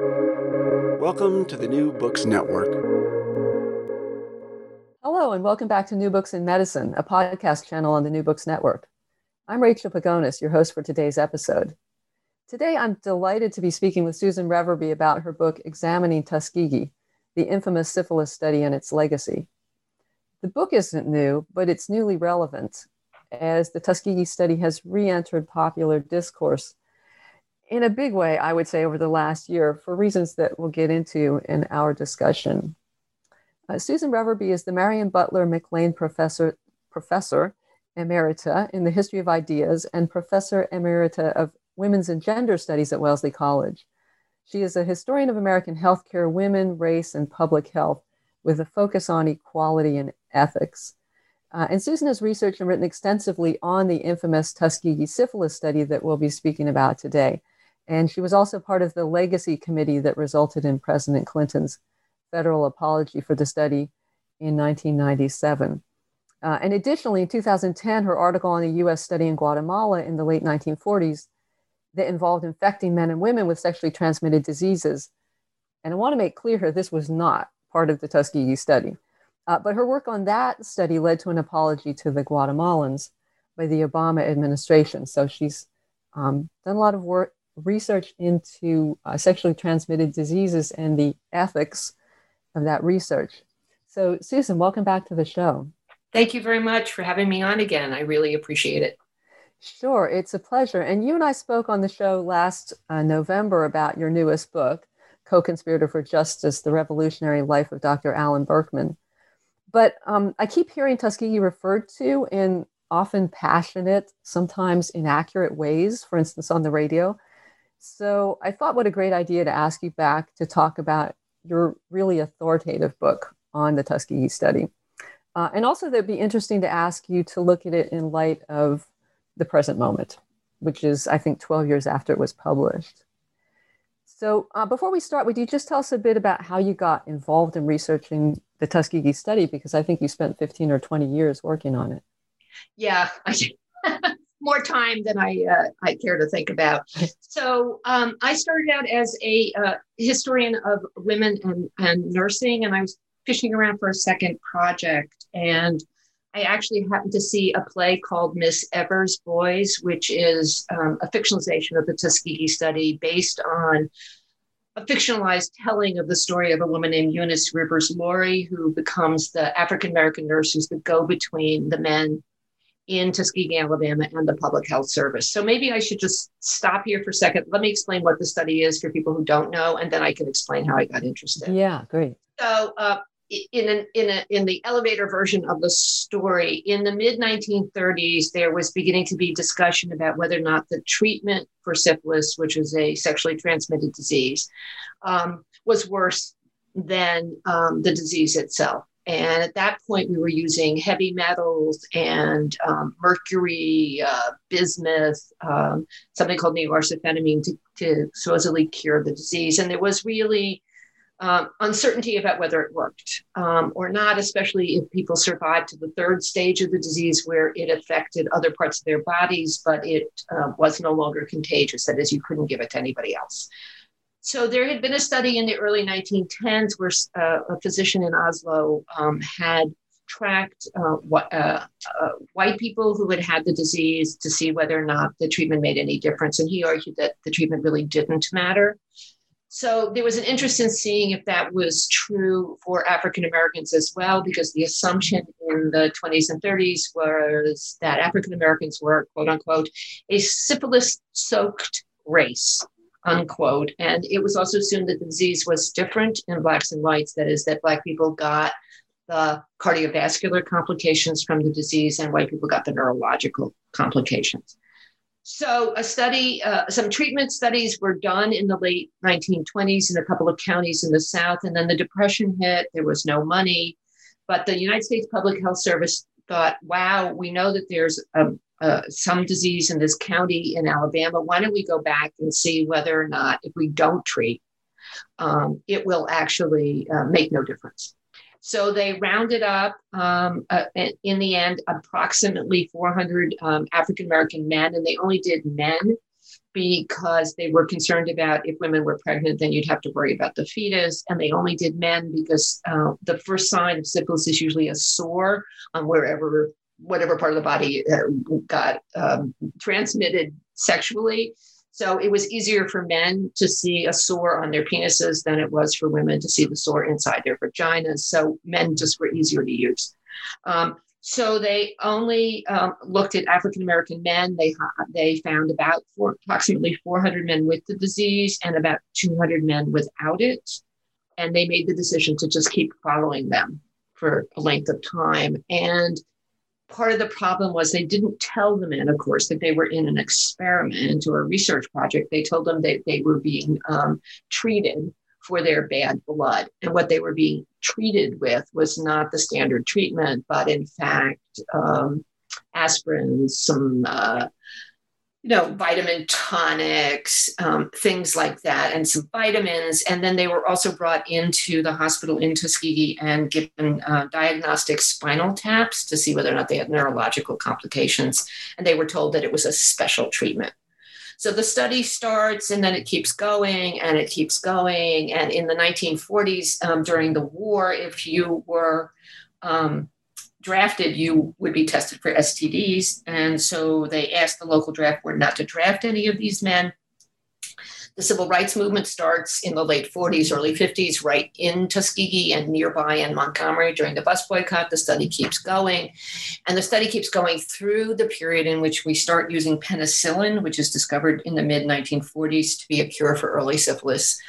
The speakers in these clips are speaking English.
Welcome to the New Books Network. Hello, and welcome back to New Books in Medicine, a podcast channel on the New Books Network. I'm Rachel Pagonis, your host for today's episode. Today, I'm delighted to be speaking with Susan Reverby about her book, Examining Tuskegee The Infamous Syphilis Study and Its Legacy. The book isn't new, but it's newly relevant as the Tuskegee study has re entered popular discourse in a big way, I would say, over the last year for reasons that we'll get into in our discussion. Uh, Susan Reverby is the Marion Butler McLean Professor, Professor Emerita in the History of Ideas and Professor Emerita of Women's and Gender Studies at Wellesley College. She is a historian of American healthcare, women, race, and public health with a focus on equality and ethics. Uh, and Susan has researched and written extensively on the infamous Tuskegee syphilis study that we'll be speaking about today. And she was also part of the legacy committee that resulted in President Clinton's federal apology for the study in 1997. Uh, and additionally, in 2010, her article on a US study in Guatemala in the late 1940s that involved infecting men and women with sexually transmitted diseases. And I want to make clear here this was not part of the Tuskegee study. Uh, but her work on that study led to an apology to the Guatemalans by the Obama administration. So she's um, done a lot of work, research into uh, sexually transmitted diseases and the ethics of that research. So, Susan, welcome back to the show. Thank you very much for having me on again. I really appreciate it. Sure, it's a pleasure. And you and I spoke on the show last uh, November about your newest book, Co Conspirator for Justice The Revolutionary Life of Dr. Alan Berkman. But um, I keep hearing Tuskegee referred to in often passionate, sometimes inaccurate ways, for instance, on the radio. So I thought what a great idea to ask you back to talk about your really authoritative book on the Tuskegee study. Uh, and also, that'd be interesting to ask you to look at it in light of the present moment, which is, I think, 12 years after it was published. So, uh, before we start, would you just tell us a bit about how you got involved in researching the Tuskegee study? Because I think you spent 15 or 20 years working on it. Yeah, more time than I uh, I care to think about. So um, I started out as a uh, historian of women and, and nursing, and I was fishing around for a second project. And I actually happened to see a play called Miss Evers' Boys, which is um, a fictionalization of the Tuskegee study based on a fictionalized telling of the story of a woman named Eunice Rivers Laurie, who becomes the African American nurse who's the go between the men in Tuskegee, Alabama, and the Public Health Service. So maybe I should just stop here for a second. Let me explain what the study is for people who don't know, and then I can explain how I got interested. Yeah, great. So, uh, in an, in a, in the elevator version of the story, in the mid 1930s, there was beginning to be discussion about whether or not the treatment for syphilis, which is a sexually transmitted disease, um, was worse than um, the disease itself. And at that point, we were using heavy metals and um, mercury, uh, bismuth, um, something called neoarsphenamine to, to supposedly cure the disease. And there was really um, uncertainty about whether it worked um, or not, especially if people survived to the third stage of the disease where it affected other parts of their bodies, but it uh, was no longer contagious. That is, you couldn't give it to anybody else. So there had been a study in the early 1910s where uh, a physician in Oslo um, had tracked uh, what, uh, uh, white people who had had the disease to see whether or not the treatment made any difference. And he argued that the treatment really didn't matter. So there was an interest in seeing if that was true for African Americans as well, because the assumption in the 20s and 30s was that African Americans were, quote unquote, a syphilis soaked race, unquote. And it was also assumed that the disease was different in Blacks and whites, that is, that Black people got the cardiovascular complications from the disease and white people got the neurological complications. So, a study, uh, some treatment studies were done in the late 1920s in a couple of counties in the South. And then the Depression hit, there was no money. But the United States Public Health Service thought, wow, we know that there's a, uh, some disease in this county in Alabama. Why don't we go back and see whether or not, if we don't treat, um, it will actually uh, make no difference. So they rounded up um, uh, in the end approximately 400 um, African American men, and they only did men because they were concerned about if women were pregnant, then you'd have to worry about the fetus. And they only did men because uh, the first sign of syphilis is usually a sore on wherever, whatever part of the body uh, got um, transmitted sexually. So it was easier for men to see a sore on their penises than it was for women to see the sore inside their vaginas. So men just were easier to use. Um, so they only um, looked at African American men. They they found about four, approximately 400 men with the disease and about 200 men without it, and they made the decision to just keep following them for a length of time. And part of the problem was they didn't tell the men, of course, that they were in an experiment or a research project. They told them that they were being um, treated for their bad blood. And what they were being treated with was not the standard treatment, but in fact, um, aspirin, some, uh, you know, vitamin tonics, um, things like that, and some vitamins. And then they were also brought into the hospital in Tuskegee and given uh, diagnostic spinal taps to see whether or not they had neurological complications. And they were told that it was a special treatment. So the study starts and then it keeps going and it keeps going. And in the 1940s, um, during the war, if you were um, drafted, you would be tested for STDs. And so they asked the local draft board not to draft any of these men. The civil rights movement starts in the late 40s, early 50s, right in Tuskegee and nearby in Montgomery during the bus boycott. The study keeps going. And the study keeps going through the period in which we start using penicillin, which is discovered in the mid 1940s to be a cure for early syphilis.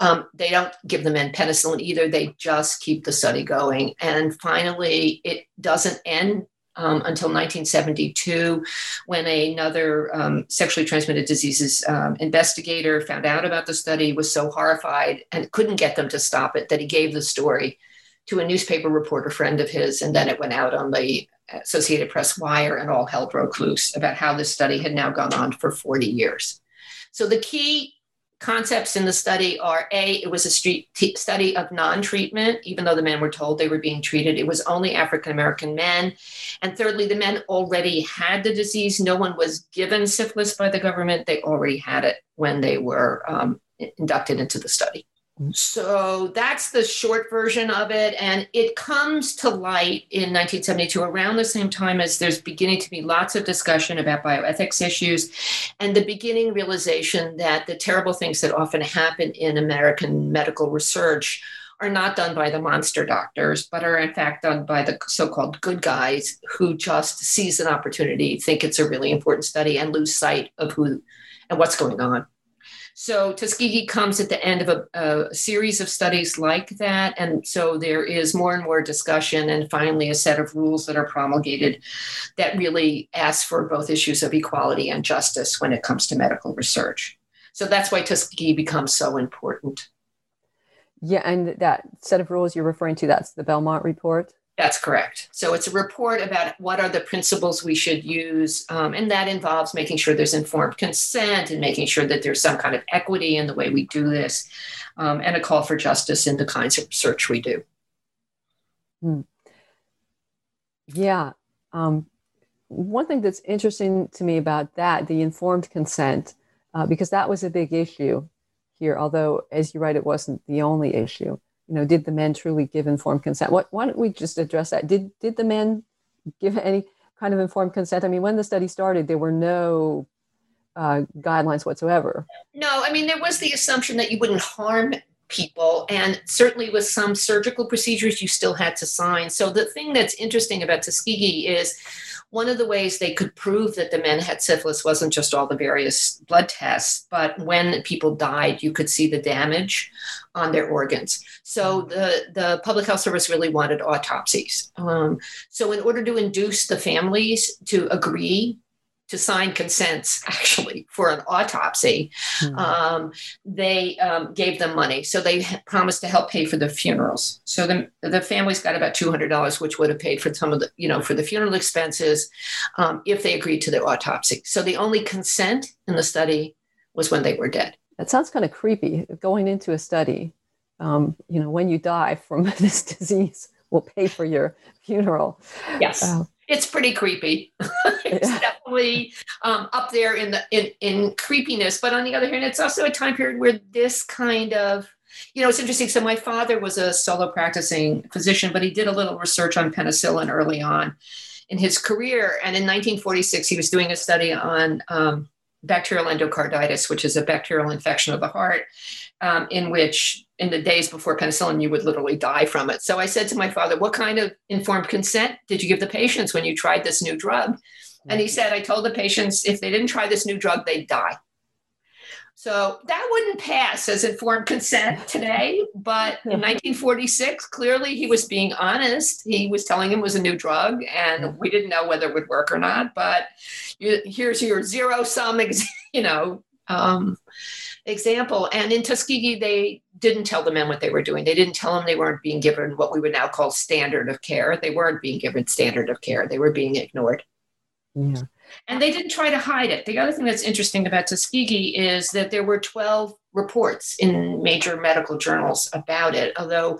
Um, they don't give the men penicillin either. They just keep the study going. And finally, it doesn't end um, until 1972, when another um, sexually transmitted diseases um, investigator found out about the study, was so horrified and couldn't get them to stop it that he gave the story to a newspaper reporter friend of his, and then it went out on the Associated Press wire, and all hell broke loose about how this study had now gone on for 40 years. So the key concepts in the study are a it was a study of non-treatment. Even though the men were told they were being treated it was only african american men. And thirdly the men already had the disease. No one was given syphilis by the government. They already had it when they were um, inducted into the study so that's the short version of it. And it comes to light in 1972, around the same time as there's beginning to be lots of discussion about bioethics issues and the beginning realization that the terrible things that often happen in American medical research are not done by the monster doctors, but are in fact done by the so called good guys who just seize an opportunity, think it's a really important study, and lose sight of who and what's going on. So Tuskegee comes at the end of a, a, series of studies like that. And so there is more and more discussion and finally a set of rules that are promulgated that really ask for both issues of equality and justice when it comes to medical research. So that's why Tuskegee becomes so important. Yeah, and that set of rules you're referring to, that's the Belmont report? That's correct. So it's a report about what are the principles we should use, um, and that involves making sure there's informed consent and making sure that there's some kind of equity in the way we do this, um, and a call for justice in the kinds of research we do. Hmm. Yeah. Um, one thing that's interesting to me about that, the informed consent, uh, because that was a big issue here, although, as you write, it wasn't the only issue you know, did the men truly give informed consent? What, why don't we just address that? Did did the men give any kind of informed consent? I mean, when the study started, there were no uh, guidelines whatsoever. No, I mean, there was the assumption that you wouldn't harm people, and certainly with some surgical procedures, you still had to sign. So the thing that's interesting about Tuskegee is one of the ways they could prove that the men had syphilis wasn't just all the various blood tests, but when people died, you could see the damage on their organs. So the, the public health service really wanted autopsies. Um, so in order to induce the families to agree to sign consents actually for an autopsy. Mm-hmm. Um, they um, gave them money. So they promised to help pay for the funerals. So the, the families got about $200, which would have paid for some of the, you know, for the funeral expenses um, if they agreed to the autopsy. So the only consent in the study was when they were dead. That sounds kind of creepy going into a study. Um, you know, when you die from this disease, we'll pay for your funeral. Yes. Uh, it's pretty creepy. it's definitely um, up there in the in, in creepiness. But on the other hand, it's also a time period where this kind of you know, it's interesting. So my father was a solo practicing physician, but he did a little research on penicillin early on in his career. And in 1946, he was doing a study on um, bacterial endocarditis, which is a bacterial infection of the heart, um, in which in the days before penicillin, you would literally die from it. So I said to my father, What kind of informed consent did you give the patients when you tried this new drug? And he said, I told the patients if they didn't try this new drug, they'd die. So that wouldn't pass as informed consent today. But in 1946, clearly he was being honest. He was telling him it was a new drug, and we didn't know whether it would work or not. But here's your zero sum, you know, um, example. And in Tuskegee, they didn't tell the men what they were doing. They didn't tell them they weren't being given what we would now call standard of care. They weren't being given standard of care. They were being ignored. Yeah. And they didn't try to hide it. The other thing that's interesting about Tuskegee is that there were 12 reports in major medical journals about it, although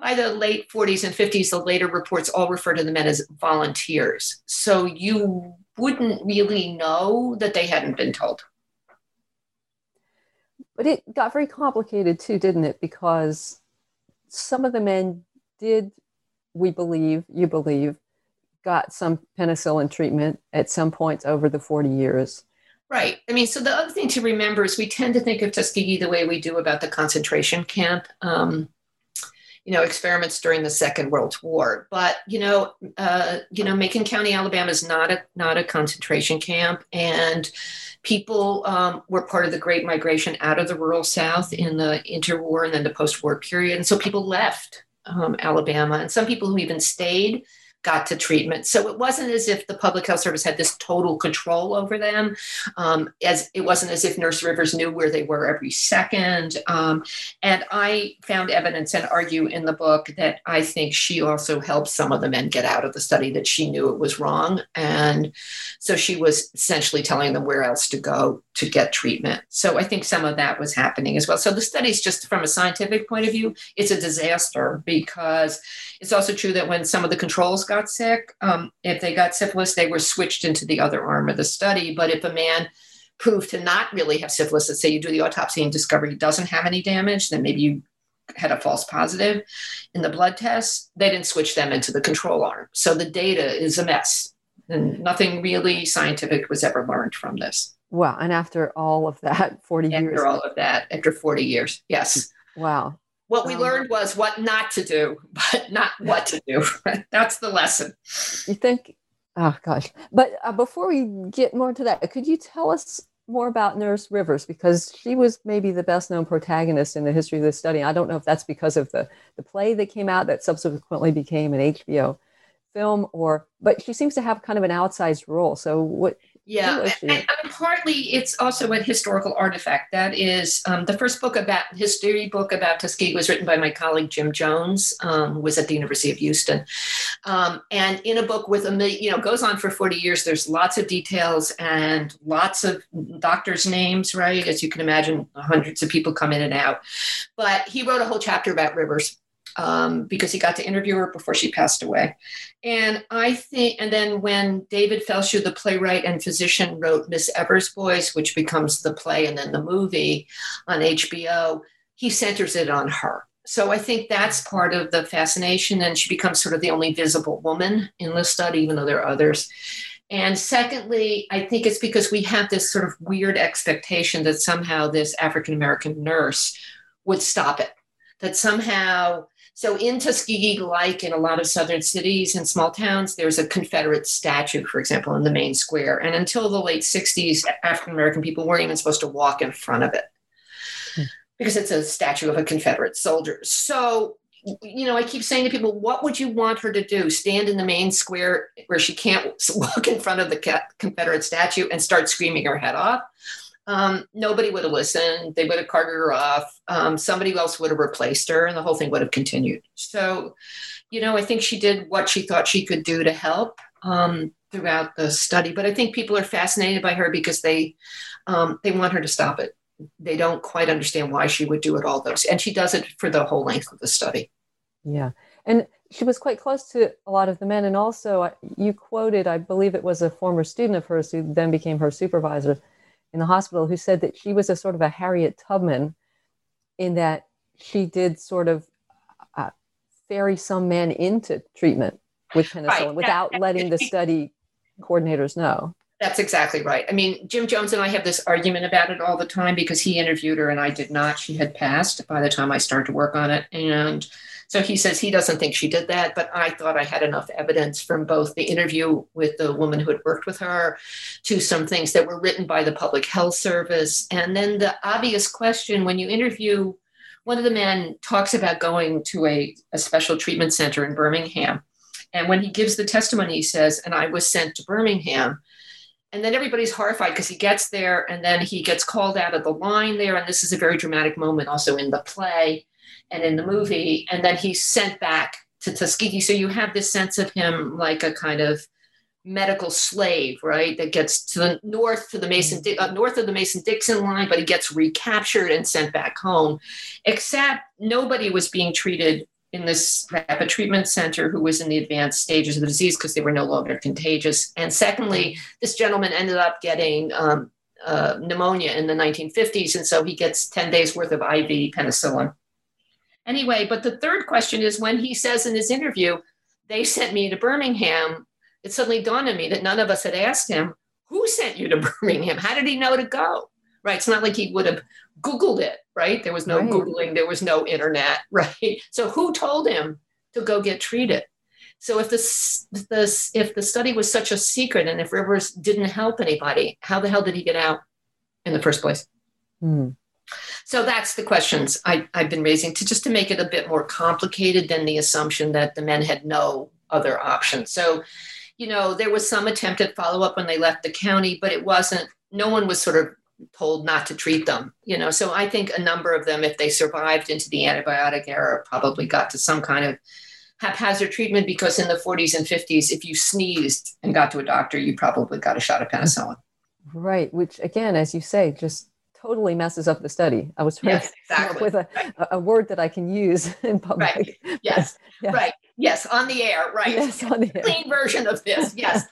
by the late 40s and 50s, the later reports all refer to the men as volunteers. So you wouldn't really know that they hadn't been told. But it got very complicated too, didn't it? Because some of the men did, we believe, you believe, got some penicillin treatment at some points over the 40 years. Right. I mean, so the other thing to remember is we tend to think of Tuskegee the way we do about the concentration camp, um, you know, experiments during the Second World War. But you know, uh, you know, Macon County, Alabama is not a not a concentration camp, and people um, were part of the Great Migration out of the rural South in the interwar and then the post-war period, and so people left um, Alabama, and some people who even stayed got to treatment. So it wasn't as if the public health service had this total control over them. Um, as it wasn't as if Nurse Rivers knew where they were every second. Um, and I found evidence and argue in the book that I think she also helped some of the men get out of the study that she knew it was wrong. And so she was essentially telling them where else to go to get treatment. So I think some of that was happening as well. So the studies, just from a scientific point of view, it's a disaster because it's also true that when some of the controls got sick, um, if they got syphilis, they were switched into the other arm of the study. But if a man proved to not really have syphilis, let's say you do the autopsy and discover he doesn't have any damage, then maybe you had a false positive in the blood test, they didn't switch them into the control arm. So the data is a mess. And nothing really scientific was ever learned from this. Wow. And after all of that, 40 after years. After all of that, after 40 years, yes. Wow. What we um, learned was what not to do, but not what to do. That's the lesson. You think, oh gosh. But uh, before we get more into that, could you tell us more about Nurse Rivers? Because she was maybe the best known protagonist in the history of this study. I don't know if that's because of the, the play that came out that subsequently became an HBO film or, but she seems to have kind of an outsized role. So what, yeah, and, and, partly it's also a historical artifact. That is um, the first book about history book about Tuskegee was written by my colleague Jim Jones, um, who was at the University of Houston, um, and in a book with a million, you know, goes on for forty years. There's lots of details and lots of doctors' names, right? As you can imagine, hundreds of people come in and out. But he wrote a whole chapter about rivers um, because he got to interview her before she passed away. And I think, and then when David Feldshuh, the playwright and physician, wrote Miss Evers' Boys, which becomes the play and then the movie on HBO, he centers it on her. So I think that's part of the fascination, and she becomes sort of the only visible woman in study, even though there are others. And secondly, I think it's because we have this sort of weird expectation that somehow this African American nurse would stop it, that somehow so in Tuskegee, like in a lot of southern cities and small towns, there's a Confederate statue, for example, in the main square. And until the late 60s, African American people weren't even supposed to walk in front of it hmm. because it's a statue of a Confederate soldier. So you know, I keep saying to people, what would you want her to do? Stand in the main square where she can't walk in front of the Confederate statue and start screaming her head off? Um, nobody would have listened. They would have carted her off. Um, somebody else would have replaced her, and the whole thing would have continued. So, you know, I think she did what she thought she could do to help um, throughout the study. But I think people are fascinated by her because they um, they want her to stop it. They don't quite understand why she would do it all those, and she does it for the whole length of the study. Yeah, And she was quite close to a lot of the men. And also, you quoted, I believe it was a former student of hers who then became her supervisor in the hospital, who said that she was a sort of a Harriet Tubman in that she did sort of uh, ferry some men into treatment with penicillin right. without letting the study coordinators know. That's exactly right. I mean, Jim Jones and I have this argument about it all the time because he interviewed her and I did not. She had passed by the time I started to work on it. And so he says he doesn't think she did that, but I thought I had enough evidence from both the interview with the woman who had worked with her to some things that were written by the Public Health Service. And then the obvious question when you interview one of the men talks about going to a, a special treatment center in Birmingham. And when he gives the testimony, he says, and I was sent to Birmingham and then everybody's horrified because he gets there and then he gets called out of the line there and this is a very dramatic moment also in the play and in the movie and then he's sent back to tuskegee so you have this sense of him like a kind of medical slave right that gets to the north to the mason uh, north of the mason dixon line but he gets recaptured and sent back home except nobody was being treated in this rapid treatment center who was in the advanced stages of the disease because they were no longer contagious. And secondly, this gentleman ended up getting um, uh, pneumonia in the 1950s. And so he gets 10 days worth of IV penicillin. Anyway, but the third question is when he says in his interview, they sent me to Birmingham, it suddenly dawned on me that none of us had asked him, who sent you to Birmingham? How did he know to go? Right. It's not like he would have Googled it, right? There was no right. Googling, there was no internet, right? So who told him to go get treated? So if this, this if the study was such a secret and if Rivers didn't help anybody, how the hell did he get out in the first place? Hmm. So that's the questions I, I've been raising to just to make it a bit more complicated than the assumption that the men had no other option. So, you know, there was some attempt at follow up when they left the county, but it wasn't, no one was sort of told not to treat them you know so i think a number of them if they survived into the antibiotic era probably got to some kind of haphazard treatment because in the 40s and 50s if you sneezed and got to a doctor you probably got a shot of penicillin right which again as you say just totally messes up the study i was trying yes, exactly. with a, right. a, word that i can use in public right. yes yeah. right yes on the air right yes, on the air. clean version of this yes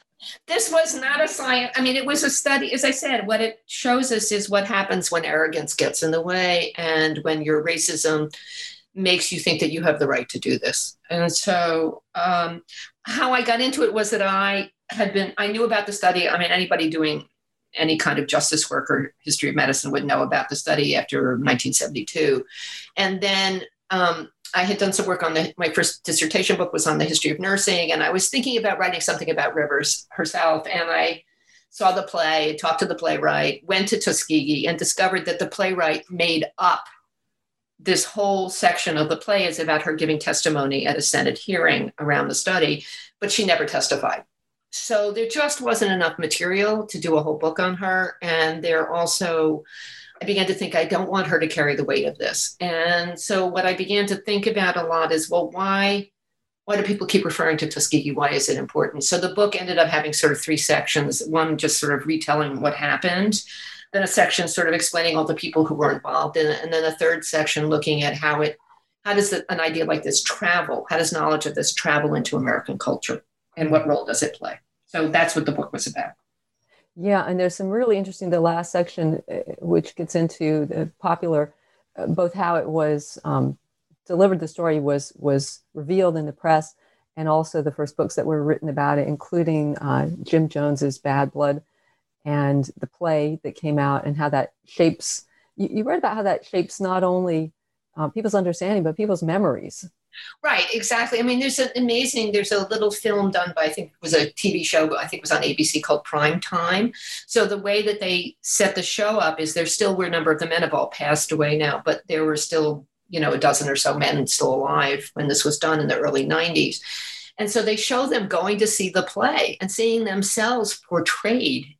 this was not a science. I mean, it was a study. As I said, what it shows us is what happens when arrogance gets in the way and when your racism makes you think that you have the right to do this. And so, um, how I got into it was that I had been, I knew about the study. I mean, anybody doing any kind of justice work or history of medicine would know about the study after 1972. And then um, I had done some work on the, my first dissertation book was on the history of nursing, and I was thinking about writing something about Rivers herself. And I saw the play, talked to the playwright, went to Tuskegee, and discovered that the playwright made up this whole section of the play is about her giving testimony at a Senate hearing around the study, but she never testified. So there just wasn't enough material to do a whole book on her. And there also, I began to think I don't want her to carry the weight of this. And so what I began to think about a lot is, well, why why do people keep referring to Tuskegee? Why is it important? So the book ended up having sort of three sections. One just sort of retelling what happened, then a section sort of explaining all the people who were involved in it, and then a third section looking at how it how does an idea like this travel? How does knowledge of this travel into American culture? And what role does it play? So that's what the book was about. Yeah, and there's some really interesting, the last section, uh, which gets into the popular, uh, both how it was um, delivered, the story was, was revealed in the press, and also the first books that were written about it, including uh, Jim Jones's Bad Blood and the play that came out, and how that shapes, you, you read about how that shapes not only uh, people's understanding, but people's memories Right, exactly. I mean, there's an amazing, there's a little film done by, I think it was a TV show, I think it was on ABC called Prime Time. So the way that they set the show up is there still were a number of the men have all passed away now, but there were still, you know, a dozen or so men still alive when this was done in the early 90s. And so they show them going to see the play and seeing themselves portrayed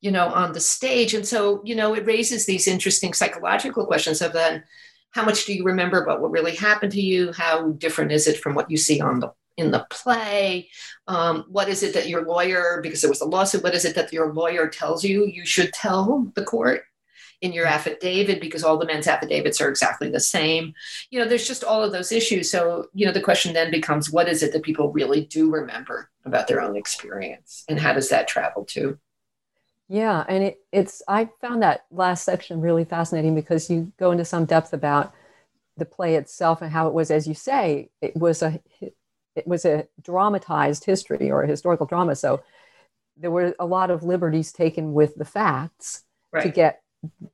you know on the stage and so you know it raises these interesting psychological questions of then how much do you remember about what really happened to you how different is it from what you see on the in the play um, what is it that your lawyer because there was a lawsuit what is it that your lawyer tells you you should tell the court in your affidavit because all the men's affidavits are exactly the same. You know, there's just all of those issues. So, you know, the question then becomes what is it that people really do remember about their own experience and how does that travel to? Yeah, and it, it's I found that last section really fascinating because you go into some depth about the play itself and how it was, as you say, it was a it was a dramatized history or a historical drama. So there were a lot of liberties taken with the facts right. to get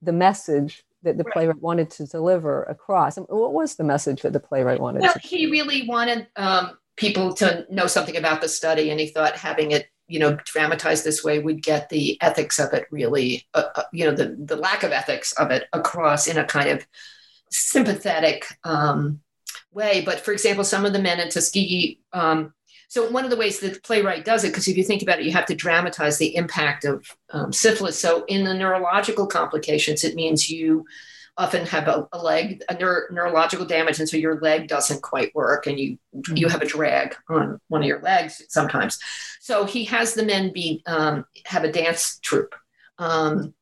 the message that the right. playwright wanted to deliver across. And what was the message that the playwright wanted? Well, he really wanted um, people to know something about the study, and he thought having it, you know, dramatized this way would get the ethics of it really, uh, uh, you know, the the lack of ethics of it across in a kind of sympathetic um, way. But for example, some of the men in Tuskegee. Um, so one of the ways that the playwright does it, because if you think about it, you have to dramatize the impact of um, syphilis. So in the neurological complications, it means you often have a, a leg, a neuro, neurological damage, and so your leg doesn't quite work, and you mm-hmm. you have a drag on one of your legs sometimes. So he has the men be um, have a dance troupe. Um,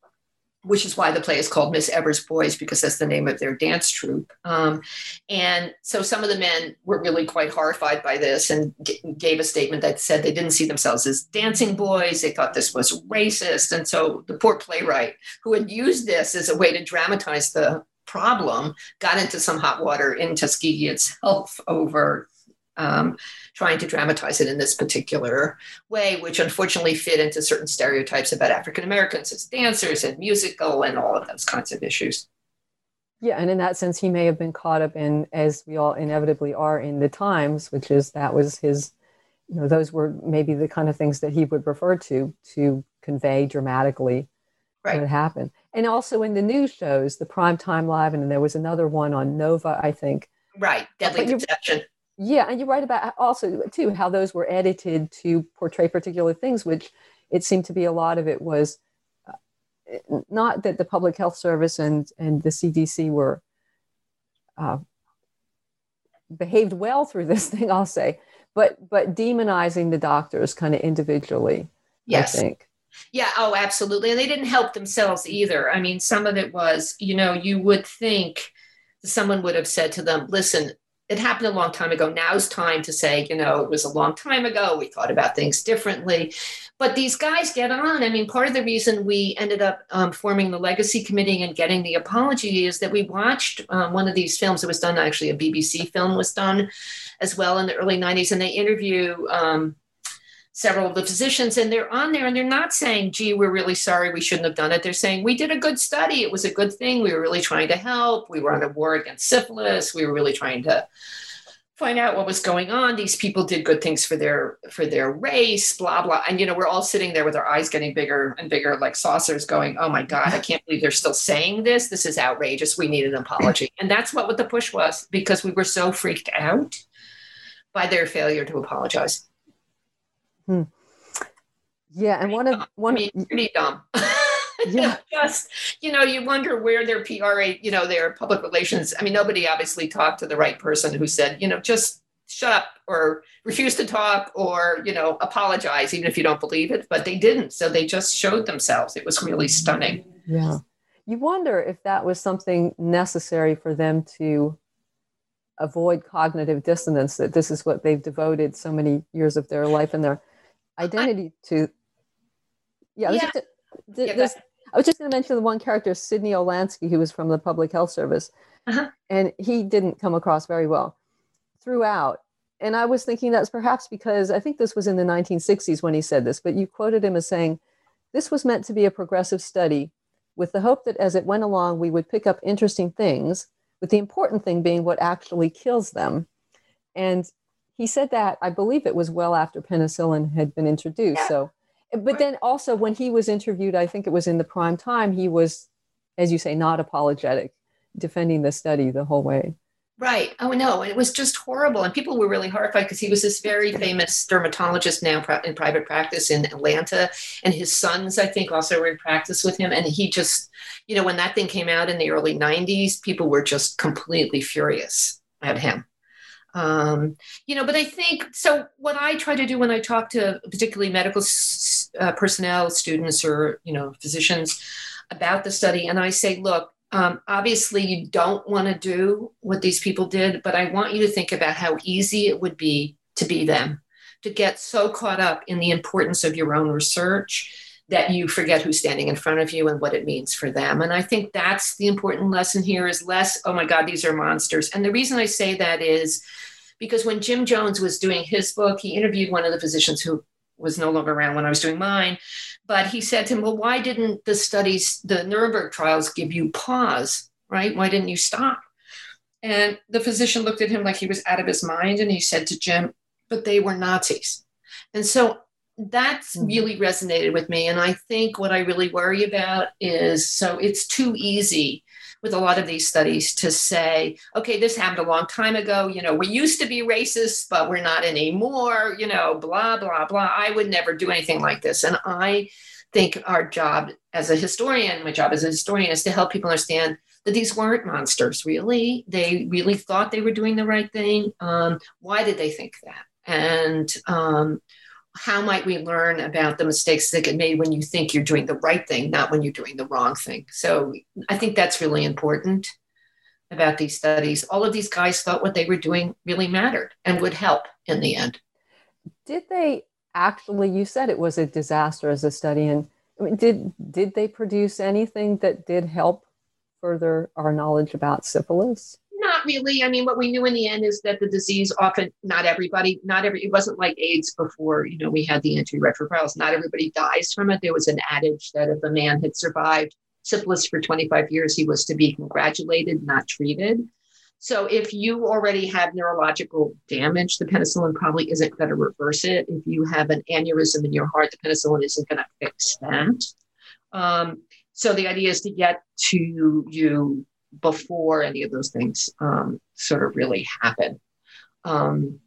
which is why the play is called Miss Evers Boys because that's the name of their dance troupe. Um, and so some of the men were really quite horrified by this and g- gave a statement that said they didn't see themselves as dancing boys. They thought this was racist. And so the poor playwright, who had used this as a way to dramatize the problem, got into some hot water in Tuskegee itself over um, trying to dramatize it in this particular way, which unfortunately fit into certain stereotypes about African Americans as dancers and musical and all of those kinds of issues. Yeah, and in that sense, he may have been caught up in, as we all inevitably are in the times, which is that was his, you know, those were maybe the kind of things that he would refer to to convey dramatically right. what happened. And also in the news shows, the prime time live, and there was another one on Nova, I think. Right, Deadly Deception. Yeah, and you write about also too how those were edited to portray particular things, which it seemed to be a lot of it was uh, not that the public health service and and the CDC were uh, behaved well through this thing, I'll say, but but demonizing the doctors kind of individually. Yes. I think. Yeah, oh, absolutely. And they didn't help themselves either. I mean, some of it was, you know, you would think someone would have said to them, listen, it happened a long time ago. Now's time to say, you know, it was a long time ago. We thought about things differently. But these guys get on. I mean, part of the reason we ended up um, forming the Legacy Committee and getting the apology is that we watched um, one of these films. It was done, actually, a BBC film was done as well in the early 90s. And they interview um, several of the physicians and they're on there and they're not saying gee we're really sorry we shouldn't have done it. They're saying we did a good study it was a good thing we were really trying to help we were on a war against syphilis we were really trying to find out what was going on these people did good things for their for their race blah blah and you know we're all sitting there with our eyes getting bigger and bigger like saucers going oh my god i can't believe they're still saying this this is outrageous we need an apology. And that's what what the push was because we were so freaked out by their failure to apologize Hmm. Yeah, and one of one I mean, pretty dumb. yeah, just you know, you wonder where their PR, you know, their public relations. I mean, nobody obviously talked to the right person who said, you know, just shut up or refuse to talk or you know apologize even if you don't believe it but they didn't so they just showed themselves it was really stunning yeah you wonder if that was something necessary for them to avoid cognitive dissonance that this is what they've devoted so many years of their life and their identity to. Yeah, I was, yeah. Just, yeah, I was just going to mention the one character Sidney Olansky who was from the public health service. Uh-huh. and he didn't come across very well throughout. And I was thinking that's perhaps because I think this was in the 1960s when he said this but you quoted him as saying this was meant to be a progressive study with the hope that as it went along we would pick up interesting things with the important thing being what actually kills them. And he said that I believe it was well after penicillin had been introduced. Yeah. So, eh, but then also when he was interviewed, I think it was in the prime time, he was, as you say, not apologetic, defending the study the whole way. Right. Oh no, it was just horrible, and people were really horrified because he was this very famous dermatologist now in private practice in Atlanta, and his sons, I think, also were in practice with him. And he just, you know, when that thing came out in the early '90s, people were just completely furious at him um, you know but i think so what i try to do when i talk to particularly medical uh, personnel students or you know physicians about the study. And I say, look, um, obviously, you don't want to do what these people did, but I want you to think about how easy it would be to be them, to get so caught up in the importance of your own research that you forget who's standing in front of you and what it means for them. And I think that's the important lesson here is less, oh my God, these are monsters. And the reason I say that is because when Jim Jones was doing his book, he interviewed one of the physicians who was no longer around when I was doing mine. But he said to him, Well, why didn't the studies, the Nuremberg trials, give you pause, right? Why didn't you stop? And the physician looked at him like he was out of his mind and he said to Jim, But they were Nazis. And so that's mm-hmm. really resonated with me. And I think what I really worry about is so it's too easy with a lot of these studies to say, okay, this happened a long time ago. You know, we used to be racist, but we're not anymore, you know, blah, blah, blah. I would never do anything like this. And I think our job as a historian, my job as a historian is to help people understand that these weren't monsters, really. They really thought they were doing the right thing. Um, why did they think that? And um, how might we learn about the mistakes that get made when you think you're doing the right thing, not when you're doing the wrong thing? So I think that's really important about these studies. All of these guys thought what they were doing really mattered and would help in the end. Did they actually? You said it was a disaster as a study, and did did they produce anything that did help further our knowledge about syphilis? Really. I mean, what we knew in the end is that the disease often, not everybody, not every, it wasn't like AIDS before, you know, we had the antiretrovirals. Not everybody dies from it. There was an adage that if a man had survived syphilis for 25 years, he was to be congratulated, not treated. So if you already have neurological damage, the penicillin probably isn't going to reverse it. If you have an aneurysm in your heart, the penicillin isn't going to fix that. Um, so the idea is to get to you before any of those things um, sort of really happen. Um,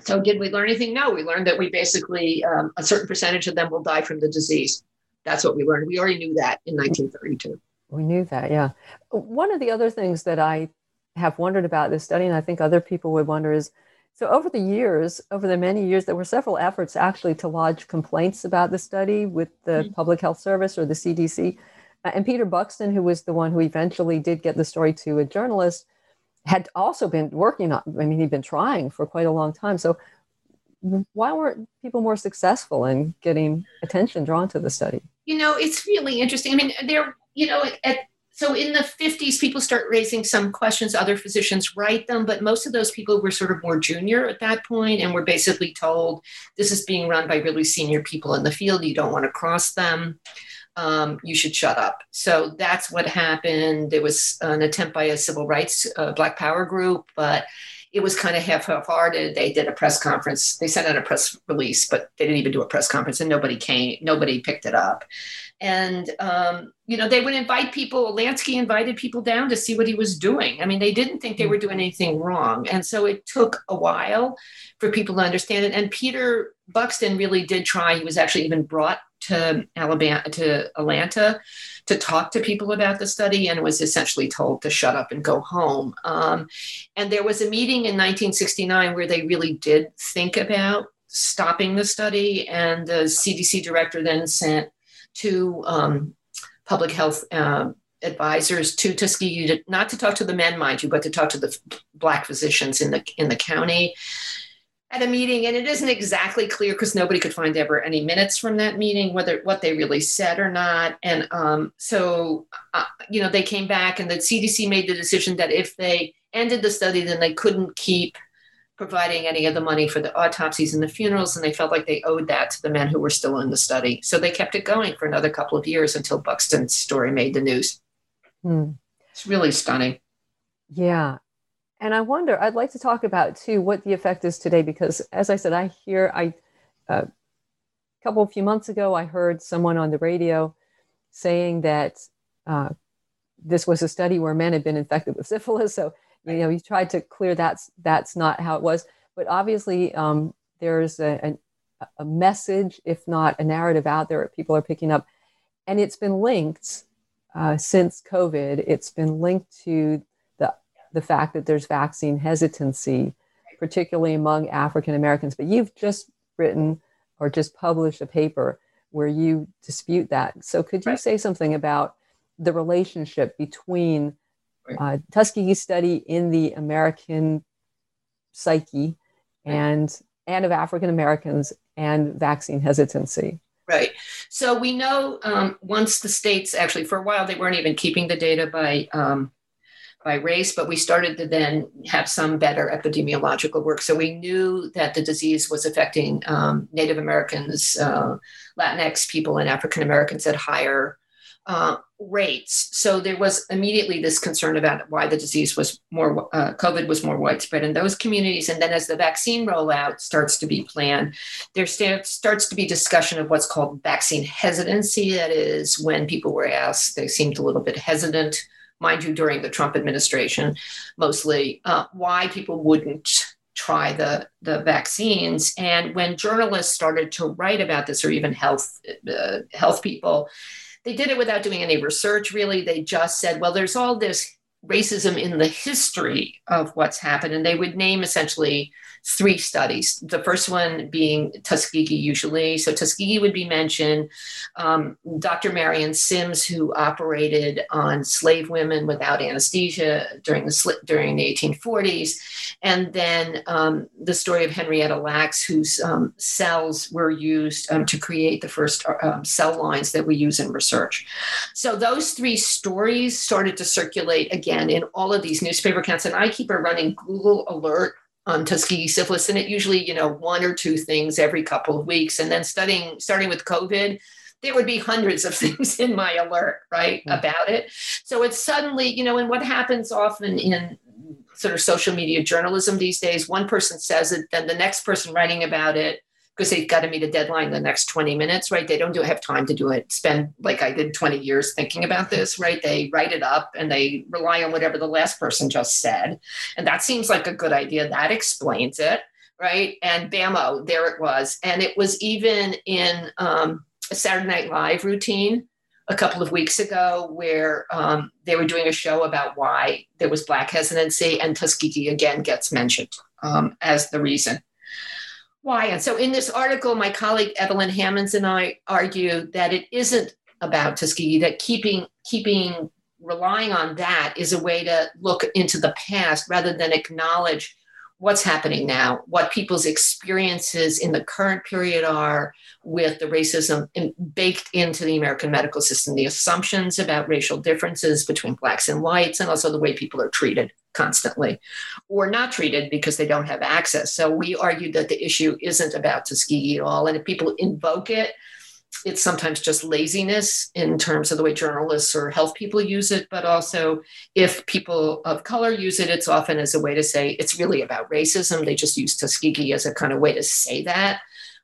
so, did we learn anything? No, we learned that we basically, um, a certain percentage of them will die from the disease. That's what we learned. We already knew that in 1932. We knew that, yeah. One of the other things that I have wondered about this study, and I think other people would wonder, is so over the years, over the many years, there were several efforts actually to lodge complaints about the study with the mm-hmm. Public Health Service or the CDC. Uh, and Peter Buxton, who was the one who eventually did get the story to a journalist, had also been working on, I mean, he'd been trying for quite a long time. So why weren't people more successful in getting attention drawn to the study? You know, it's really interesting. I mean, there, you know, at, so in the 50s, people start raising some questions. Other physicians write them, but most of those people were sort of more junior at that point and were basically told this is being run by really senior people in the field. You don't want to cross them um, you should shut up. So that's what happened. There was an attempt by a civil rights uh, Black Power group, but it was kind of half-hearted. They did a press conference. They sent out a press release, but they didn't even do a press conference, and nobody came. Nobody picked it up. And um, you know, they would invite people. Lansky invited people down to see what he was doing. I mean, they didn't think they were doing anything wrong, and so it took a while for people to understand it. And Peter Buxton really did try. He was actually even brought to Alabama to Atlanta to talk to people about the study and was essentially told to shut up and go home. Um, and there was a meeting in 1969 where they really did think about stopping the study, and the CDC director then sent two um, public health uh, advisors to Tuskegee, not to talk to the men, mind you, but to talk to the black physicians in the in the county at a meeting and it isn't exactly clear because nobody could find ever any minutes from that meeting whether what they really said or not and um, so uh, you know they came back and the cdc made the decision that if they ended the study then they couldn't keep providing any of the money for the autopsies and the funerals and they felt like they owed that to the men who were still in the study. So they kept it going for another couple of years until buxton's story made the news. Hmm. it's really stunning. Yeah and I wonder, I'd like to talk about too what the effect is today, because as I said, I hear, I, uh, a couple of few months ago, I heard someone on the radio saying that uh, this was a study where men had been infected with syphilis. So, you know, he tried to clear that's, that's not how it was. But obviously, um, there's a, a, a message, if not a narrative out there that people are picking up. And it's been linked uh, since COVID, it's been linked to the fact that there's vaccine hesitancy, particularly among African Americans. But you've just written or just published a paper where you dispute that. So could you right. say something about the relationship between uh, Tuskegee study in the American psyche and and of African Americans and vaccine hesitancy. Right. So we know um, once the states actually, for a while, they weren't even keeping the data by um, by race, but we started to then have some better epidemiological work. So we knew that the disease was affecting um, Native Americans, uh, Latinx people, and African Americans at higher uh, rates. So there was immediately this concern about why the disease was more, uh, COVID was more widespread in those communities. And then as the vaccine rollout starts to be planned, there starts to be discussion of what's called vaccine hesitancy. That is when people were asked, they seemed a little bit hesitant, mind you, during the Trump administration, mostly, uh, why people wouldn't try the, the vaccines. And when journalists started to write about this, or even health, uh, health people, they did it without doing any research, really. They just said, well, there's all this racism in the history of what's happened. And they would name essentially three studies. The first one being Tuskegee, usually. So Tuskegee would be mentioned. Um, Dr. Marion Sims, who operated on slave women without anesthesia during the during the 1840s, and then um, the story of Henrietta Lacks, whose um, cells were used um, to create the first um, cell lines that we use in research. So those three stories started to circulate again in all of these newspaper accounts, and I keep a running Google alert on Tuskegee syphilis, and it usually, you know, one or two things every couple of weeks. And then studying, starting with COVID, there would be hundreds of things in my alert, right, mm-hmm. about it. So it's suddenly, you know, and what happens often in sort of social media journalism these days, one person says it, then the next person writing about it because they've got to meet a deadline in the next 20 minutes, right? They don't do, have time to do it, spend like I did 20 years thinking about this, right? They write it up and they rely on whatever the last person just said. And that seems like a good idea. That explains it, right? And bammo, there it was. And it was even in um, a Saturday Night Live routine a couple of weeks ago where um, they were doing a show about why there was black hesitancy and Tuskegee again gets mentioned um, as the reason why? And so in this article, my colleague Evelyn Hammonds and I argue that it isn't about Tuskegee, that keeping keeping relying on that is a way to look into the past rather than acknowledge what's happening now, what people's experiences in the current period are with the racism in, baked into the American medical system, the assumptions about racial differences between blacks and whites, and also the way people are treated constantly or not treated because they don't have access. So we argue that the issue isn't about Tuskegee at all. And if people invoke it, it's sometimes just laziness in terms of the way journalists or health people use it, but also if people of color use it, it's often as a way to say it's really about racism. They just use Tuskegee as a kind of way to say that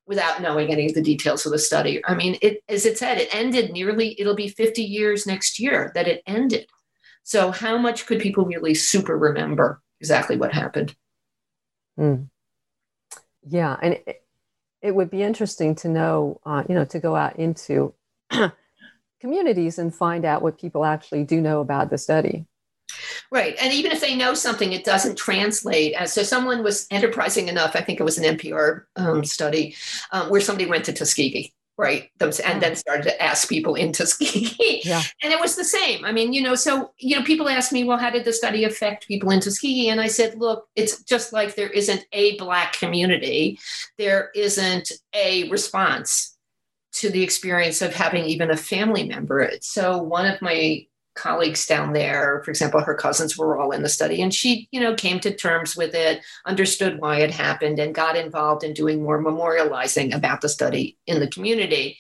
without knowing any of the details of the study. I mean, it, as it said, it ended nearly, it'll be 50 years next year that it ended. So, how much could people really super remember exactly what happened? Mm. Yeah. And it, it would be interesting to know, uh, you know, to go out into communities and find out what people actually do know about the study. Right. And even if they know something, it doesn't translate. So, someone was enterprising enough, I think it was an NPR um, study, um, where somebody went to Tuskegee right those and then started to ask people in tuskegee yeah. and it was the same. I mean you know so you know people ask me well how did the study affect people in tuskegee and i said look it's just like there isn't a black community. There isn't a response to the experience of having even a family member. So one of my colleagues down there for example her cousins were all in the study and she you know came to terms with it understood why it happened and got involved in doing more memorializing about the study in the community.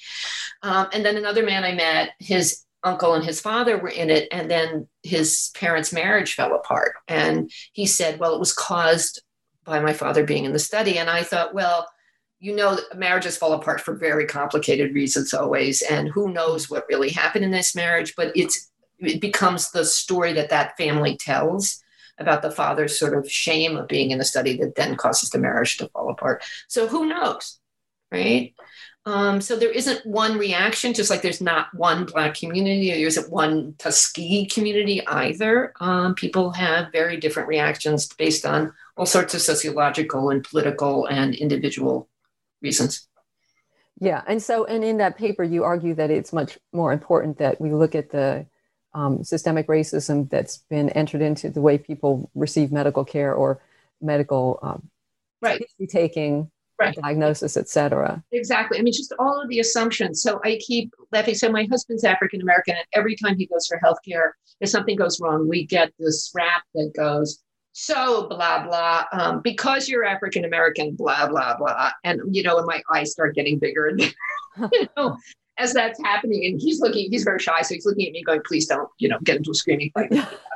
Um, and then another man i met his uncle and his father were in it and then his parents marriage fell apart. And he said well it was caused by my father being in the study. And i thought well you know marriages fall apart for very complicated reasons always and who knows what really happened in this marriage but it's it becomes the story that that family tells about the father's sort of shame of being in a study that then causes the marriage to fall apart. So who knows, right? Um, so there isn't one reaction, just like there's not one Black community, there isn't one Tuskegee community either. Um, people have very different reactions based on all sorts of sociological and political and individual reasons. Yeah, and so and in that paper, you argue that it's much more important that we look at the um, systemic racism that's been entered into the way people receive medical care or medical um, right taking right. diagnosis, et cetera. Exactly. I mean, just all of the assumptions. So I keep laughing. So my husband's African American, and every time he goes for healthcare, if something goes wrong, we get this rap that goes, so blah blah um, because you're african american blah blah blah and you know and my eyes start getting bigger and you know as that's happening and he's looking he's very shy so he's looking at me going please don't you know get into a screaming fight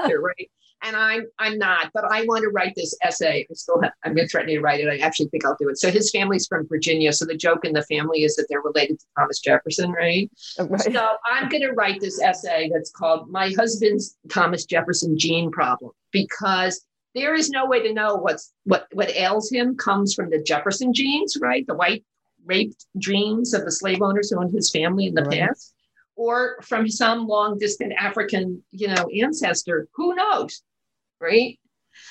there right and I'm I'm not, but I want to write this essay. I still have, I'm threatening to threaten to write it. I actually think I'll do it. So his family's from Virginia. So the joke in the family is that they're related to Thomas Jefferson, right? Oh, right. So I'm going to write this essay that's called "My Husband's Thomas Jefferson Gene Problem" because there is no way to know what's what what ails him comes from the Jefferson genes, right? The white raped dreams of the slave owners who owned his family in the right. past or from some long distant African, you know, ancestor. Who knows? right?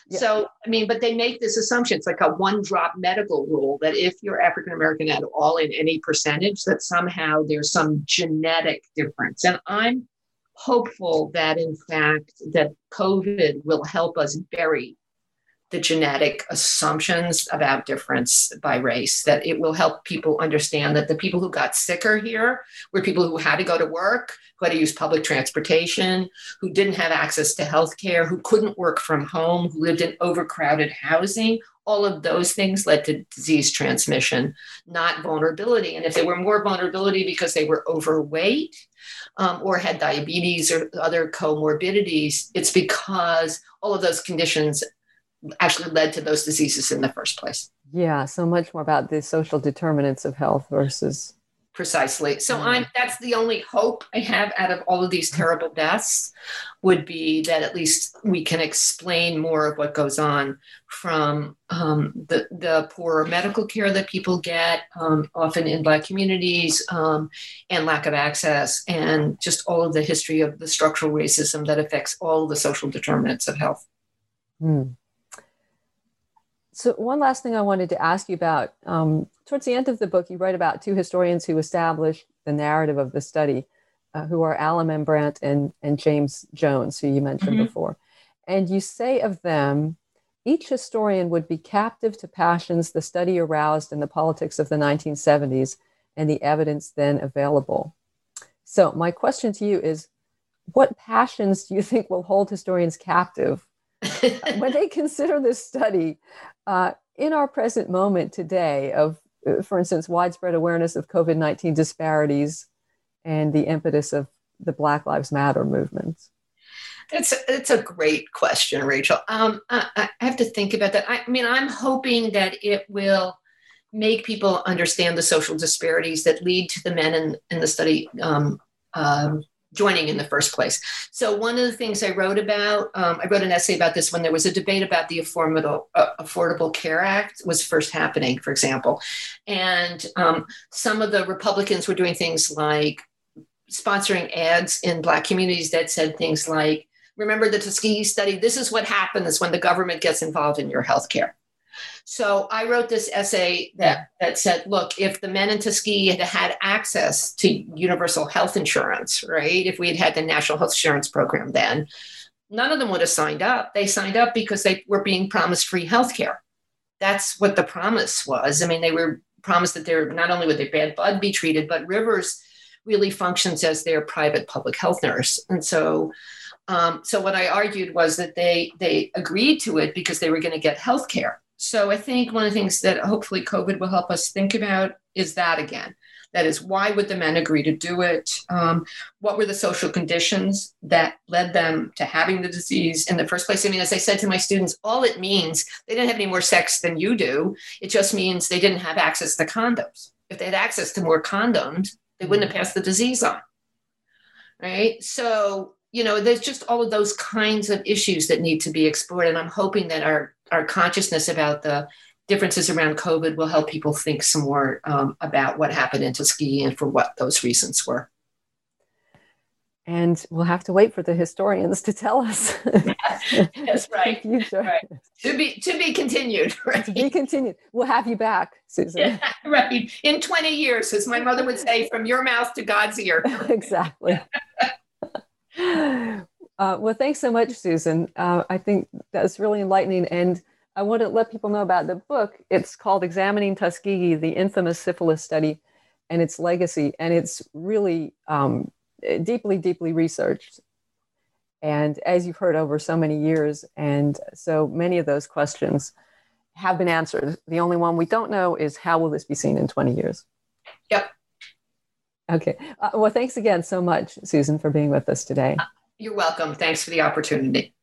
Yeah. So, I mean, but they make this assumption. It's like a one drop medical rule that if you're African American at all in any percentage, that somehow there's some genetic difference. And I'm hopeful that, in fact, that COVID will help us bury the genetic assumptions about difference by race, that it will help people understand that the people who got sicker here were people who had to go to work, who had to use public transportation, who didn't have access to health care, who couldn't work from home, who lived in overcrowded housing. All of those things led to disease transmission, not vulnerability. And if there were more vulnerability because they were overweight, um, or had diabetes or other comorbidities, it's because all of those conditions actually led to those diseases in the first place. Yeah, so much more about the social determinants of health versus precisely. So I'm that's the only hope I have out of all of these terrible deaths would be that at least we can explain more of what goes on from um, the the poor medical care that people get, um, often in Black communities, um, and lack of access, and just all of the history of the structural racism that affects all the social determinants of health. Hmm. So, one last thing I wanted to ask you about um, towards the end of the book, you write about two historians who established the narrative of the study, uh, who are Allan M. Brandt and, and James Jones, who you mentioned mm-hmm. before. And you say of them, each historian would be captive to passions the study aroused in the politics of the 1970s and the evidence then available. So, my question to you is what passions do you think will hold historians captive when they consider this study uh, in our present moment today of, uh, for instance, widespread awareness of COVID 19 disparities and the impetus of the Black Lives Matter movement? It's it's a great question, Rachel. Um, I, I, have to think about that. I, I, mean, I'm hoping that it will make people understand the social disparities that lead to the men in, in the study um, um, joining in the first place. So one of the things I wrote about, um, I wrote an essay about this when there was a debate about the Affordable, uh, Affordable Care Act was first happening, for example. And um, some of the Republicans were doing things like sponsoring ads in Black communities that said things like, remember the Tuskegee study? This is what happens when the government gets involved in your healthcare. So I wrote this essay that, that said, look, if the men in Tuskegee had had access to universal health insurance, right? If we had had the national health insurance program then, none of them would have signed up. They signed up because they were being promised free health care. That's what the promise was. I mean, they were promised that they're not only would their bad blood be treated, but Rivers really functions as their private public health nurse. And so um, so what I argued was that they they agreed to it because they were going to get health care so I think one of the things that hopefully COVID will help us think about is that again. That is, why would the men agree to do it? Um, what were the social conditions that led them to having the disease in the first place? I mean, as I said to my students, all it means they didn't have any more sex than you do. It just means they didn't have access to condoms. If they had access to more condoms, they wouldn't have passed the disease on. Right. So, you know, there's just all of those kinds of issues that need to be explored. And I'm hoping that our our consciousness about the differences around COVID will help people think some more um, about what happened in Tuskegee and for what those reasons were. And we'll have to wait for the historians to tell us. That's right. right. To be to be continued. Right? To be continued. We'll have you back, Susan. Yeah, right. In 20 years, as my mother would say, from your mouth to God's ear. exactly. Uh, well, thanks so much, Susan. Uh, I think that's really enlightening. And I want to let people know about the book. It's called Examining Tuskegee, the infamous syphilis study and its legacy. And it's really um, deeply, deeply researched. And as you've heard over so many years, and so many of those questions have been answered. The only one we don't know is how will this be seen in 20 years? Yep. Okay. Uh, well, thanks again so much, Susan, for being with us today. You're welcome. Thanks for the opportunity.